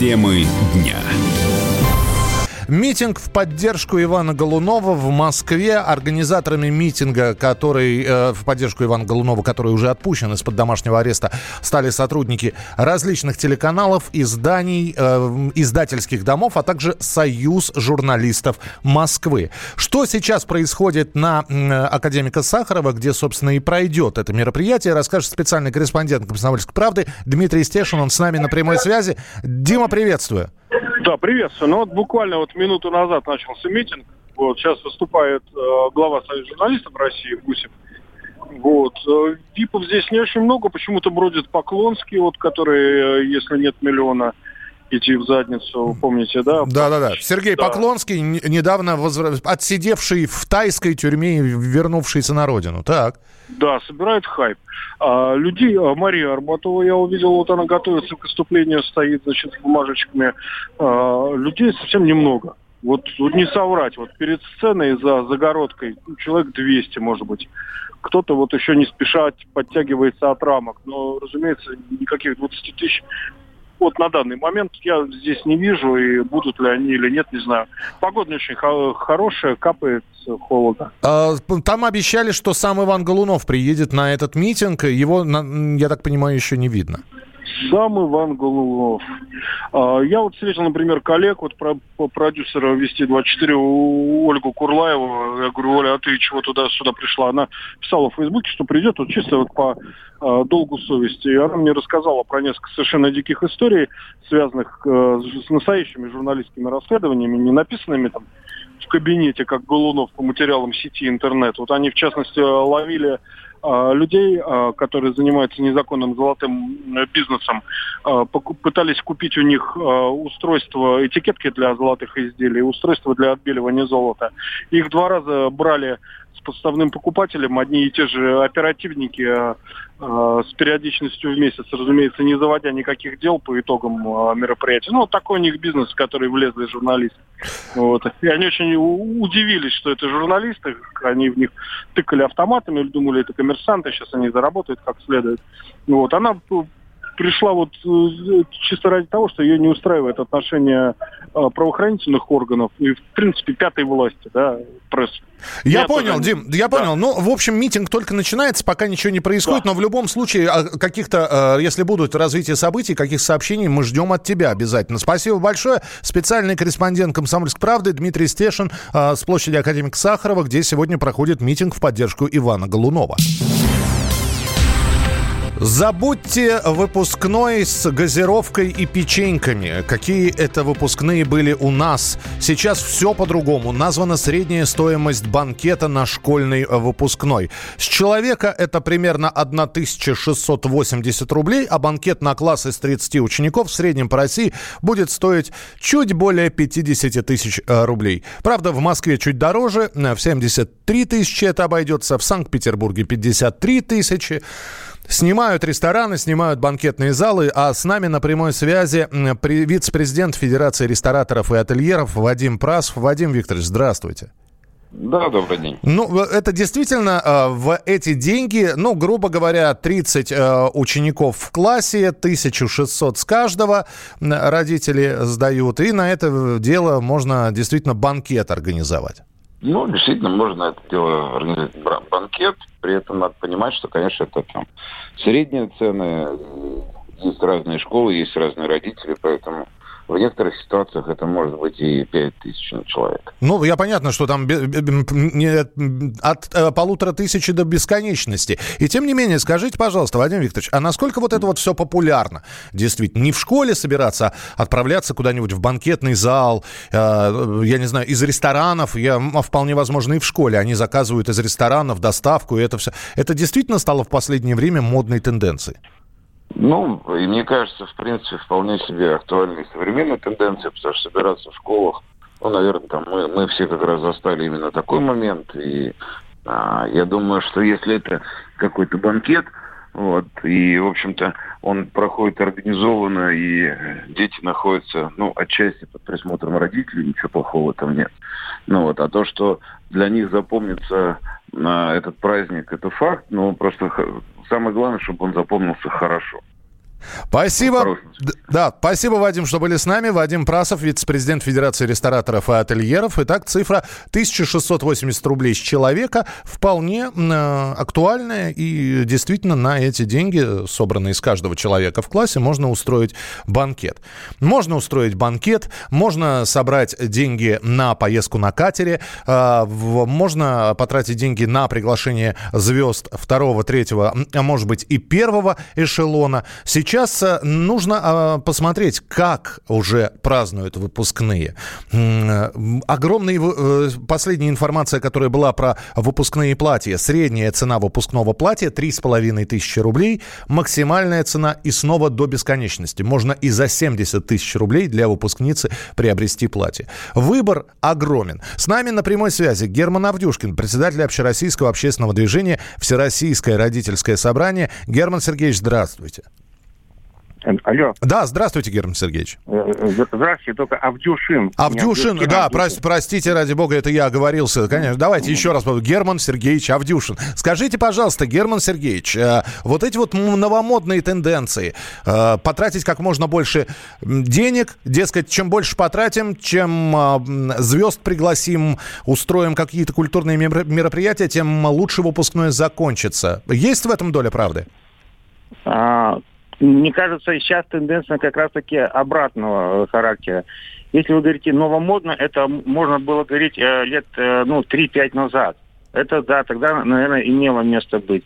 Темы дня. Митинг в поддержку Ивана Голунова в Москве. Организаторами митинга, который э, в поддержку Ивана Голунова, который уже отпущен из-под домашнего ареста, стали сотрудники различных телеканалов, изданий, э, издательских домов, а также Союз журналистов Москвы. Что сейчас происходит на э, Академика Сахарова, где, собственно, и пройдет это мероприятие, расскажет специальный корреспондент «Комсомольской правды» Дмитрий Стешин. Он с нами на прямой связи. Дима, приветствую. Да, приветствую. Ну вот буквально вот минуту назад начался митинг. Вот сейчас выступает э, глава Союза журналистов России Гусев. Вот. Э, ВИПов здесь не очень много, почему-то бродят Поклонские, вот, которые, э, если нет миллиона, идти в задницу, помните, да? Да, да, да. Сергей да. Поклонский, недавно возра... отсидевший в тайской тюрьме и вернувшийся на родину. Так. Да, собирает хайп. А, людей, а, Мария Арбатова, я увидел, вот она готовится к выступлению, стоит, значит, с бумажечками. А, людей совсем немного. Вот, вот не соврать, вот перед сценой за загородкой ну, человек 200, может быть. Кто-то вот еще не спеша подтягивается от рамок. Но, разумеется, никаких 20 тысяч вот на данный момент я здесь не вижу, и будут ли они или нет, не знаю. Погода очень хорошая, капает холода. А, там обещали, что сам Иван Голунов приедет на этот митинг. Его, я так понимаю, еще не видно. Сам Иван Голунов. А, я вот встретил, например, коллег, вот про, по продюсера «Вести-24» Ольгу Курлаеву. Я говорю, Оля, а ты чего туда-сюда пришла? Она писала в Фейсбуке, что придет вот чисто вот по а, долгу совести. И она мне рассказала про несколько совершенно диких историй, связанных э, с настоящими журналистскими расследованиями, не написанными там в кабинете, как Голунов по материалам сети интернет. Вот они, в частности, ловили людей, а, которые занимаются незаконным золотым бизнесом, а, пытались купить у них устройство, этикетки для золотых изделий, устройство для отбеливания золота. Их два раза брали с подставным покупателем одни и те же оперативники э, э, с периодичностью в месяц, разумеется, не заводя никаких дел по итогам э, мероприятия. Ну, такой у них бизнес, в который влезли журналисты. Вот. И они очень удивились, что это журналисты, они в них тыкали автоматами, думали, это коммерсанты, сейчас они заработают как следует. Вот. Она пришла вот э, чисто ради того, что ее не устраивает отношение э, правоохранительных органов и, в принципе, пятой власти, да, пресс. Я, я понял, тоже... Дим, я да. понял. Ну, в общем, митинг только начинается, пока ничего не происходит, да. но в любом случае а, каких-то, э, если будут развитие событий, каких сообщений мы ждем от тебя обязательно. Спасибо большое. Специальный корреспондент «Комсомольской правды» Дмитрий Стешин с площади Академика Сахарова, где сегодня проходит митинг в поддержку Ивана Голунова. Забудьте выпускной с газировкой и печеньками. Какие это выпускные были у нас. Сейчас все по-другому. Названа средняя стоимость банкета на школьный выпускной. С человека это примерно 1680 рублей, а банкет на класс из 30 учеников в среднем по России будет стоить чуть более 50 тысяч э, рублей. Правда, в Москве чуть дороже, в 73 тысячи это обойдется, в Санкт-Петербурге 53 тысячи. Снимают рестораны, снимают банкетные залы, а с нами на прямой связи вице-президент Федерации рестораторов и ательеров Вадим Прасов. Вадим Викторович, здравствуйте. Да, добрый день. Ну, это действительно э, в эти деньги, ну, грубо говоря, 30 э, учеников в классе, 1600 с каждого родители сдают, и на это дело можно действительно банкет организовать. Ну, действительно, можно это дело организовать банкет. При этом надо понимать, что, конечно, это там средние цены. Есть разные школы, есть разные родители, поэтому в некоторых ситуациях это может быть и 5 тысяч на. Ну, я понятно, что там от э, полутора тысячи до бесконечности. И тем не менее, скажите, пожалуйста, Владимир Викторович, а насколько вот это вот все популярно? Действительно, не в школе собираться, а отправляться куда-нибудь в банкетный зал, э, я не знаю, из ресторанов, я, вполне возможно, и в школе. Они заказывают из ресторанов доставку, и это все. Это действительно стало в последнее время модной тенденцией? Ну, и мне кажется, в принципе, вполне себе актуальной современной тенденции, потому что собираться в школах, ну, наверное, там мы, мы все как раз застали именно такой момент, и а, я думаю, что если это какой-то банкет, вот, и, в общем-то, он проходит организованно, и дети находятся, ну, отчасти под присмотром родителей, ничего плохого там нет. Ну, вот, а то, что для них запомнится на этот праздник, это факт, но просто самое главное, чтобы он запомнился хорошо. Спасибо. Да, спасибо, Вадим, что были с нами. Вадим Прасов, вице-президент Федерации рестораторов и ательеров. Итак, цифра 1680 рублей с человека вполне э, актуальная. И действительно на эти деньги, собранные из каждого человека в классе, можно устроить банкет. Можно устроить банкет, можно собрать деньги на поездку на катере, э, можно потратить деньги на приглашение звезд второго, третьего, а может быть и первого эшелона. Сейчас Сейчас э, нужно а, посмотреть, как уже празднуют выпускные. Огромная э, последняя информация, которая была про выпускные платья. Средняя цена выпускного платья 3,5 тысячи рублей. Максимальная цена и снова до бесконечности. Можно и за 70 тысяч рублей для выпускницы приобрести платье. Выбор огромен. С нами на прямой связи Герман Авдюшкин, председатель Общероссийского общественного движения «Всероссийское родительское собрание». Герман Сергеевич, здравствуйте. Алло. Да, здравствуйте, Герман Сергеевич. Э, э, здравствуйте, только Авдюшин. Авдюшин, да, Авдюшин. простите, ради бога, это я оговорился. Конечно, давайте еще раз. Герман Сергеевич Авдюшин. Скажите, пожалуйста, Герман Сергеевич, э, вот эти вот новомодные тенденции, потратить как можно больше денег, дескать, чем больше потратим, чем звезд пригласим, устроим какие-то культурные мероприятия, тем лучше выпускной закончится. Есть в этом доля правды? А, мне кажется, сейчас тенденция как раз-таки обратного характера. Если вы говорите новомодно, это можно было говорить э, лет э, ну, 3-5 назад. Это, да, тогда, наверное, имело место быть.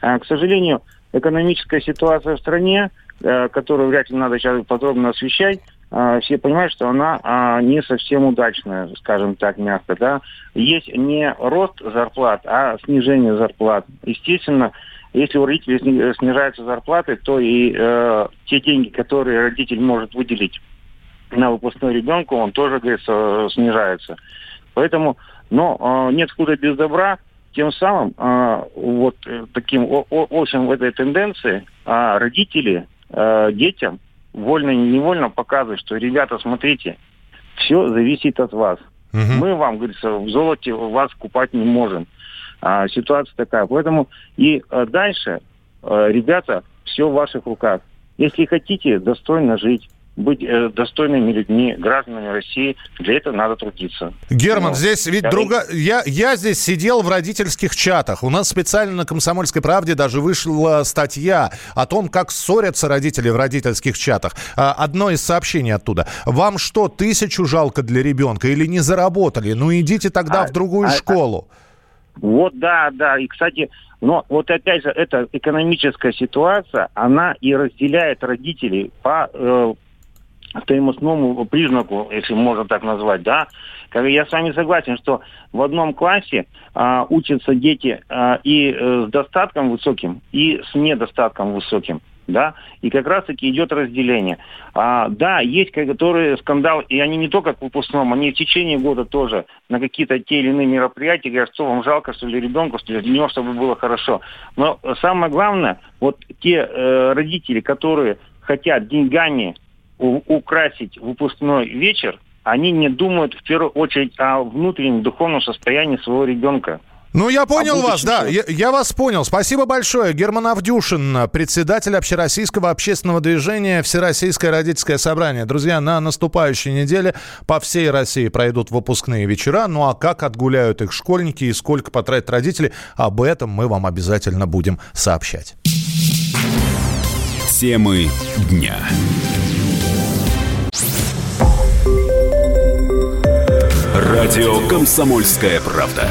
А, к сожалению, экономическая ситуация в стране, э, которую вряд ли надо сейчас подробно освещать, э, все понимают, что она э, не совсем удачная, скажем так, мягко. Да? Есть не рост зарплат, а снижение зарплат. Естественно, если у родителей снижаются зарплаты, то и э, те деньги, которые родитель может выделить на выпускной ребенку, он тоже, говорится, снижается. Поэтому, но э, нет худа без добра. Тем самым э, вот э, таким общим в этой тенденции э, родители э, детям вольно и невольно показывают, что, ребята, смотрите, все зависит от вас. Угу. Мы вам, говорится, в золоте вас купать не можем. А, ситуация такая. Поэтому и а, дальше, а, ребята, все в ваших руках. Если хотите достойно жить, быть э, достойными людьми, гражданами России. Для этого надо трудиться. Герман, ну, здесь ведь я... друга... Я, я здесь сидел в родительских чатах. У нас специально на «Комсомольской правде» даже вышла статья о том, как ссорятся родители в родительских чатах. А, одно из сообщений оттуда. Вам что, тысячу жалко для ребенка или не заработали? Ну идите тогда а, в другую а, а школу. А... Вот, да, да. И, кстати, но вот опять же, эта экономическая ситуация, она и разделяет родителей по э, стоимостному признаку, если можно так назвать, да. Я с вами согласен, что в одном классе а, учатся дети а, и э, с достатком высоким, и с недостатком высоким да, и как раз-таки идет разделение. А, да, есть которые скандалы, и они не только к выпускному, они в течение года тоже на какие-то те или иные мероприятия говорят, что вам жалко, что ли, ребенку, что ли, для него, чтобы было хорошо. Но самое главное, вот те э, родители, которые хотят деньгами у- украсить выпускной вечер, они не думают в первую очередь о внутреннем духовном состоянии своего ребенка. Ну, я понял а вас, да, я, я вас понял. Спасибо большое. Герман Авдюшин, председатель Общероссийского общественного движения «Всероссийское родительское собрание». Друзья, на наступающей неделе по всей России пройдут выпускные вечера. Ну, а как отгуляют их школьники и сколько потратят родители, об этом мы вам обязательно будем сообщать. Темы дня. Радио «Комсомольская правда».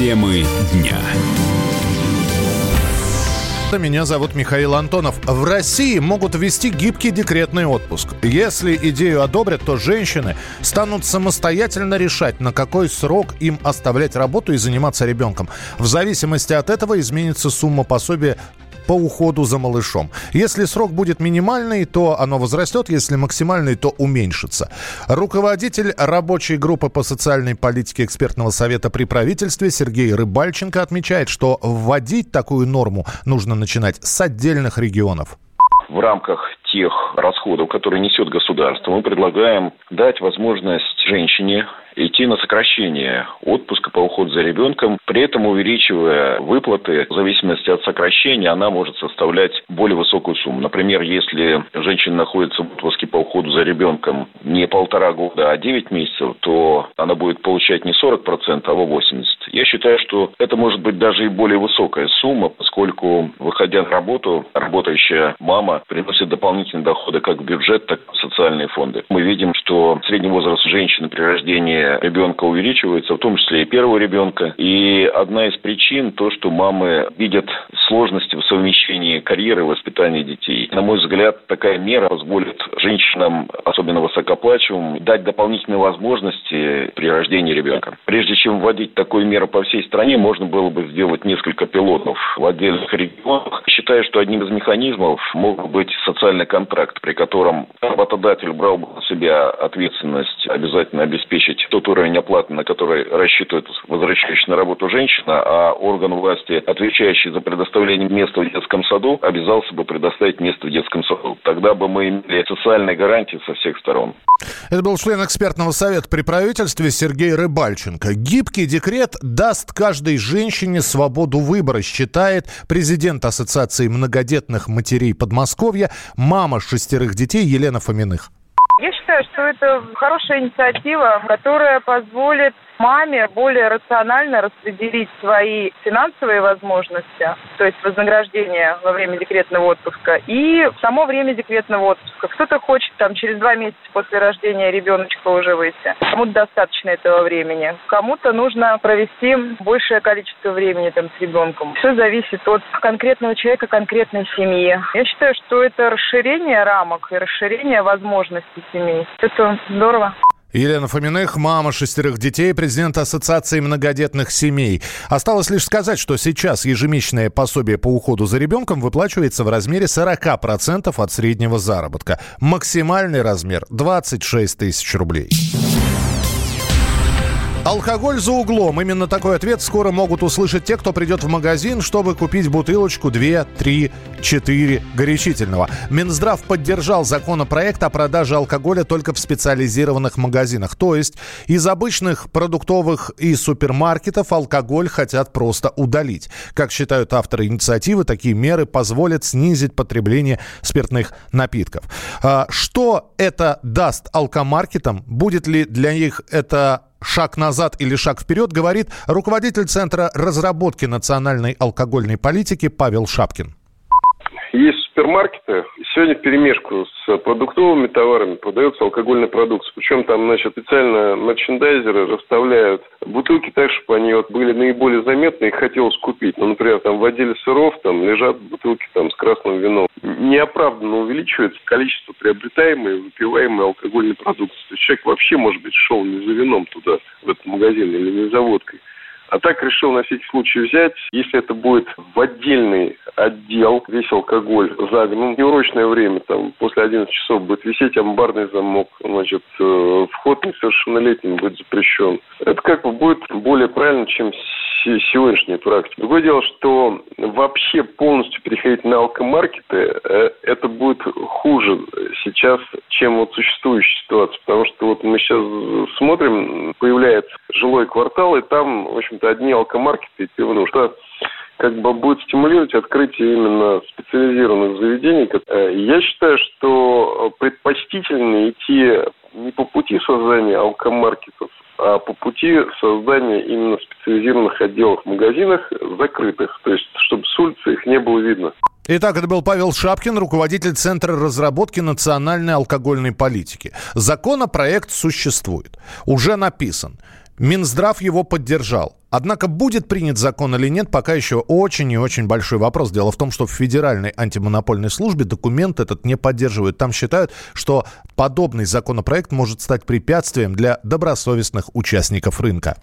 Темы дня. Меня зовут Михаил Антонов. В России могут ввести гибкий декретный отпуск. Если идею одобрят, то женщины станут самостоятельно решать, на какой срок им оставлять работу и заниматься ребенком. В зависимости от этого изменится сумма пособия по уходу за малышом. Если срок будет минимальный, то оно возрастет, если максимальный, то уменьшится. Руководитель рабочей группы по социальной политике экспертного совета при правительстве Сергей Рыбальченко отмечает, что вводить такую норму нужно начинать с отдельных регионов в рамках тех расходов, которые несет государство, мы предлагаем дать возможность женщине идти на сокращение отпуска по уходу за ребенком, при этом увеличивая выплаты, в зависимости от сокращения, она может составлять более высокую сумму. Например, если женщина находится в отпуске по уходу за ребенком не полтора года, а 9 месяцев, то она будет получать не 40%, а 80%. Я считаю, что это может быть даже и более высокая сумма, поскольку, выходя на работу, работающая мама приносит дополнительные доходы как в бюджет, так и в социальные фонды. Мы видим, что средний возраст женщины при рождении ребенка увеличивается, в том числе и первого ребенка. И одна из причин то, что мамы видят сложности в совмещении карьеры и воспитания детей. На мой взгляд, такая мера позволит женщинам, особенно высокоплачиваемым, дать дополнительные возможности при рождении ребенка. Прежде чем вводить такую меру по всей стране, можно было бы сделать несколько пилотов в отдельных регионах. Считаю, что одним из механизмов мог быть социальный контракт, при котором работодатель брал бы на себя ответственность обязательно обеспечить тот уровень оплаты, на который рассчитывает возвращающая на работу женщина, а орган власти, отвечающий за предоставление места в детском саду, обязался бы предоставить место в детском саду. Тогда бы мы имели социальные гарантии со всех сторон. Это был член экспертного совета при правительстве Сергей Рыбальченко. Гибкий декрет даст каждой женщине свободу выбора, считает президент Ассоциации многодетных матерей Подмосковья, мама шестерых детей Елена Фоминых. Считаю, что это хорошая инициатива, которая позволит маме более рационально распределить свои финансовые возможности, то есть вознаграждение во время декретного отпуска и само время декретного отпуска. Кто-то хочет там через два месяца после рождения ребеночка уже выйти. Кому-то достаточно этого времени. Кому-то нужно провести большее количество времени там с ребенком. Все зависит от конкретного человека, конкретной семьи. Я считаю, что это расширение рамок и расширение возможностей семей. Это здорово. Елена Фоминых, мама шестерых детей, президент Ассоциации многодетных семей. Осталось лишь сказать, что сейчас ежемесячное пособие по уходу за ребенком выплачивается в размере 40% от среднего заработка. Максимальный размер 26 тысяч рублей. Алкоголь за углом. Именно такой ответ скоро могут услышать те, кто придет в магазин, чтобы купить бутылочку 2, 3, 4 горячительного. Минздрав поддержал законопроект о продаже алкоголя только в специализированных магазинах. То есть из обычных продуктовых и супермаркетов алкоголь хотят просто удалить. Как считают авторы инициативы, такие меры позволят снизить потребление спиртных напитков. А что это даст алкомаркетам? Будет ли для них это шаг назад или шаг вперед, говорит руководитель Центра разработки национальной алкогольной политики Павел Шапкин. Супермаркеты, сегодня в перемешку с продуктовыми товарами продается алкогольная продукция. Причем там, значит, специально мерчендайзеры расставляют бутылки так, чтобы они вот были наиболее заметны и хотелось купить. Ну, например, там в отделе сыров там лежат бутылки там с красным вином. Неоправданно увеличивается количество приобретаемой выпиваемой алкогольной продукции. То есть человек вообще, может быть, шел не за вином туда, в этот магазин или не за водкой. А так решил на всякий случай взять, если это будет в отдельный отдел, весь алкоголь загнан, неурочное время, там, после 11 часов будет висеть амбарный замок, значит, э, вход несовершеннолетним будет запрещен. Это как бы будет более правильно, чем сегодняшняя практика. Другое дело, что вообще полностью переходить на алкомаркеты, э, это будет хуже сейчас, чем вот существующая ситуация. Потому что вот мы сейчас смотрим, появляется жилой квартал, и там, в общем-то, одни алкомаркеты и пивные. Что как бы будет стимулировать открытие именно специализированных заведений. Э, я считаю, что предпочтительно идти не по пути создания алкомаркетов, а по пути создания именно специализированных отделов в магазинах закрытых, то есть чтобы с улицы их не было видно. Итак, это был Павел Шапкин, руководитель Центра разработки национальной алкогольной политики. Законопроект существует, уже написан. Минздрав его поддержал. Однако будет принят закон или нет, пока еще очень и очень большой вопрос. Дело в том, что в Федеральной антимонопольной службе документ этот не поддерживают. Там считают, что подобный законопроект может стать препятствием для добросовестных участников рынка.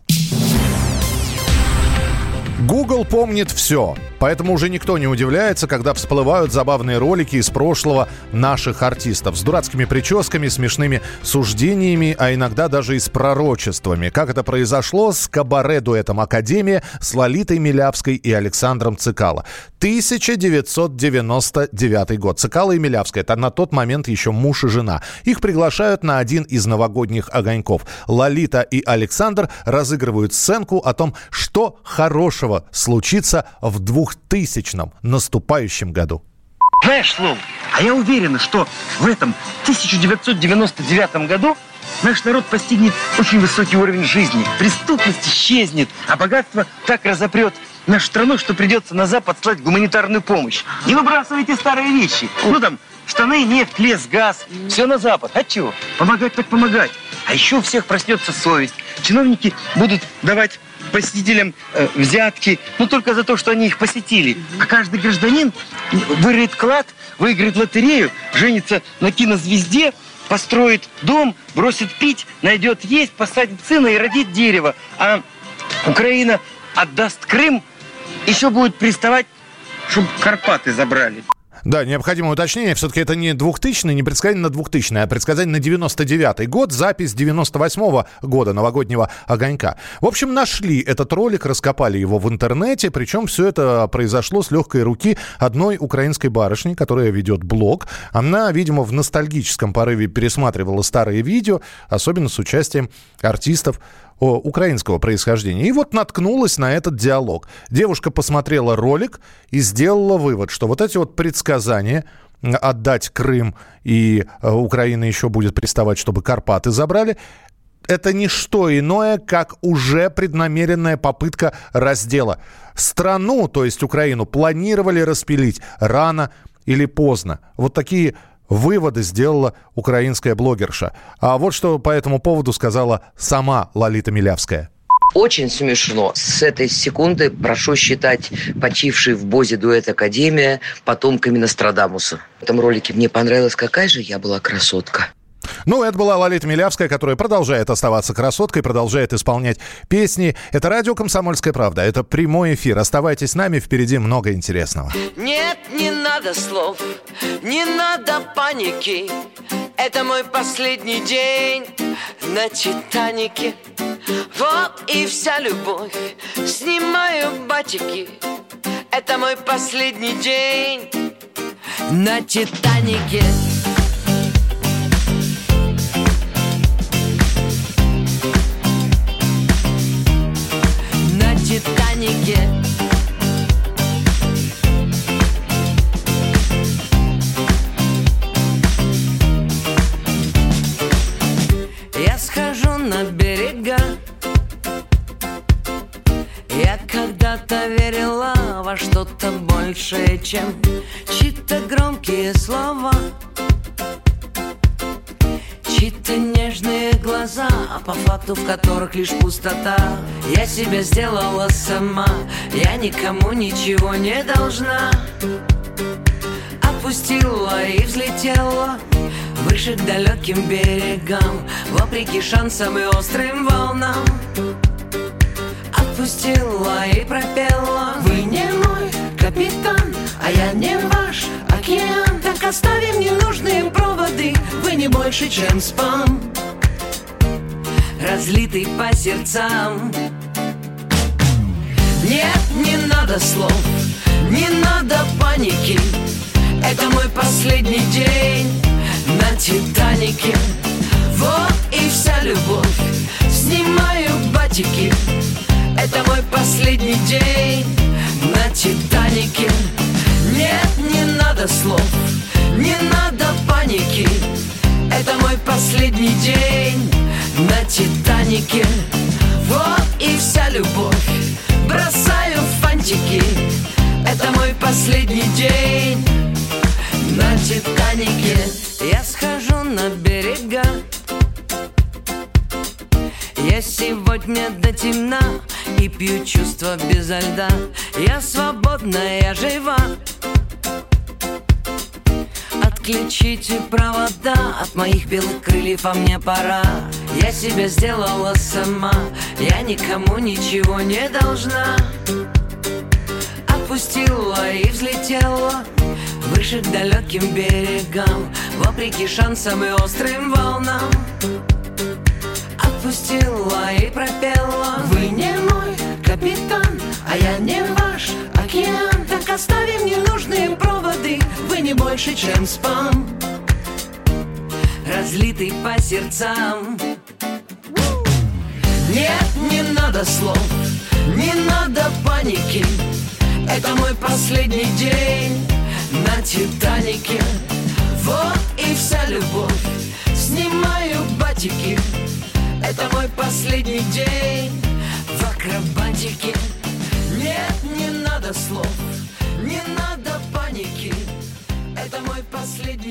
Google помнит все, поэтому уже никто не удивляется, когда всплывают забавные ролики из прошлого наших артистов с дурацкими прическами, смешными суждениями, а иногда даже и с пророчествами. Как это произошло с кабаре-дуэтом «Академия» с Лолитой Милявской и Александром Цикало. 1999 год. Цикало и Милявская – это на тот момент еще муж и жена. Их приглашают на один из новогодних огоньков. Лолита и Александр разыгрывают сценку о том, что хорошего хорошего случится в 2000 наступающем году. Знаешь, Слов, а я уверена, что в этом 1999 году наш народ постигнет очень высокий уровень жизни. Преступность исчезнет, а богатство так разопрет нашу страну, что придется на Запад слать гуманитарную помощь. Не выбрасывайте старые вещи. Ну там, штаны, нефть, лес, газ. Все на Запад. А чего? Помогать так помогать. А еще у всех проснется совесть. Чиновники будут давать посетителям э, взятки, ну только за то, что они их посетили. А каждый гражданин вырыет клад, выиграет лотерею, женится на кинозвезде, построит дом, бросит пить, найдет есть, посадит сына и родит дерево. А Украина отдаст Крым, еще будет приставать, чтобы Карпаты забрали. Да, необходимое уточнение. Все-таки это не 2000 не предсказание на 2000 а предсказание на 99 год, запись 98 -го года новогоднего огонька. В общем, нашли этот ролик, раскопали его в интернете, причем все это произошло с легкой руки одной украинской барышни, которая ведет блог. Она, видимо, в ностальгическом порыве пересматривала старые видео, особенно с участием артистов украинского происхождения. И вот наткнулась на этот диалог. Девушка посмотрела ролик и сделала вывод, что вот эти вот предсказания отдать Крым и э, Украина еще будет приставать, чтобы Карпаты забрали, это не что иное, как уже преднамеренная попытка раздела. Страну, то есть Украину, планировали распилить рано или поздно. Вот такие Выводы сделала украинская блогерша. А вот что по этому поводу сказала сама Лолита Милявская. Очень смешно. С этой секунды прошу считать почивший в Бозе дуэт Академия потомками Нострадамуса. В этом ролике мне понравилось, какая же я была красотка. Ну, это была Лолита Милявская, которая продолжает оставаться красоткой, продолжает исполнять песни. Это радио «Комсомольская правда». Это прямой эфир. Оставайтесь с нами, впереди много интересного. Нет, не надо слов, не надо паники. Это мой последний день на Титанике. Вот и вся любовь, снимаю батики. Это мой последний день на Титанике. Титанике Я схожу на берега. Я когда-то верила во что-то большее, чем чьи-то громкие слова по факту в которых лишь пустота Я себя сделала сама, я никому ничего не должна. Опустила и взлетела выше к далеким берегам Вопреки шансам и острым волнам. Отпустила и пропела. Вы не мой капитан, а я не ваш океан. Так оставим ненужные проводы Вы не больше, чем спам Разлитый по сердцам. Нет, не надо слов Не надо паники. Это мой последний день На Титанике Вот и вся любовь Снимаю батики. Это мой последний день На Титанике нет, не надо слов, не надо паники. Это мой последний день на Титанике. Вот и вся любовь, бросаю фантики. Это мой последний день на Титанике. Я схожу на берега. Я сегодня до темна и пью чувства безо льда. Я свободна, я жива Отключите провода от моих белых крыльев, а мне пора. Я себя сделала сама, я никому ничего не должна. Отпустила и взлетела Выше к далеким берегам Вопреки шансам и острым волнам. Отпустила и пропела. Вы не мой капитан, а я не ваш океан оставим ненужные проводы. Вы не больше, чем спам Разлитый по сердцам. Нет, не надо слов, не надо паники. Это мой последний день на Титанике Вот и вся любовь, снимаю батики. Это мой последний день в акробатике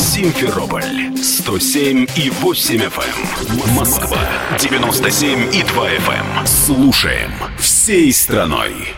Симферополь 107 и 8 FM. Москва 97 и 2 FM. Слушаем всей страной.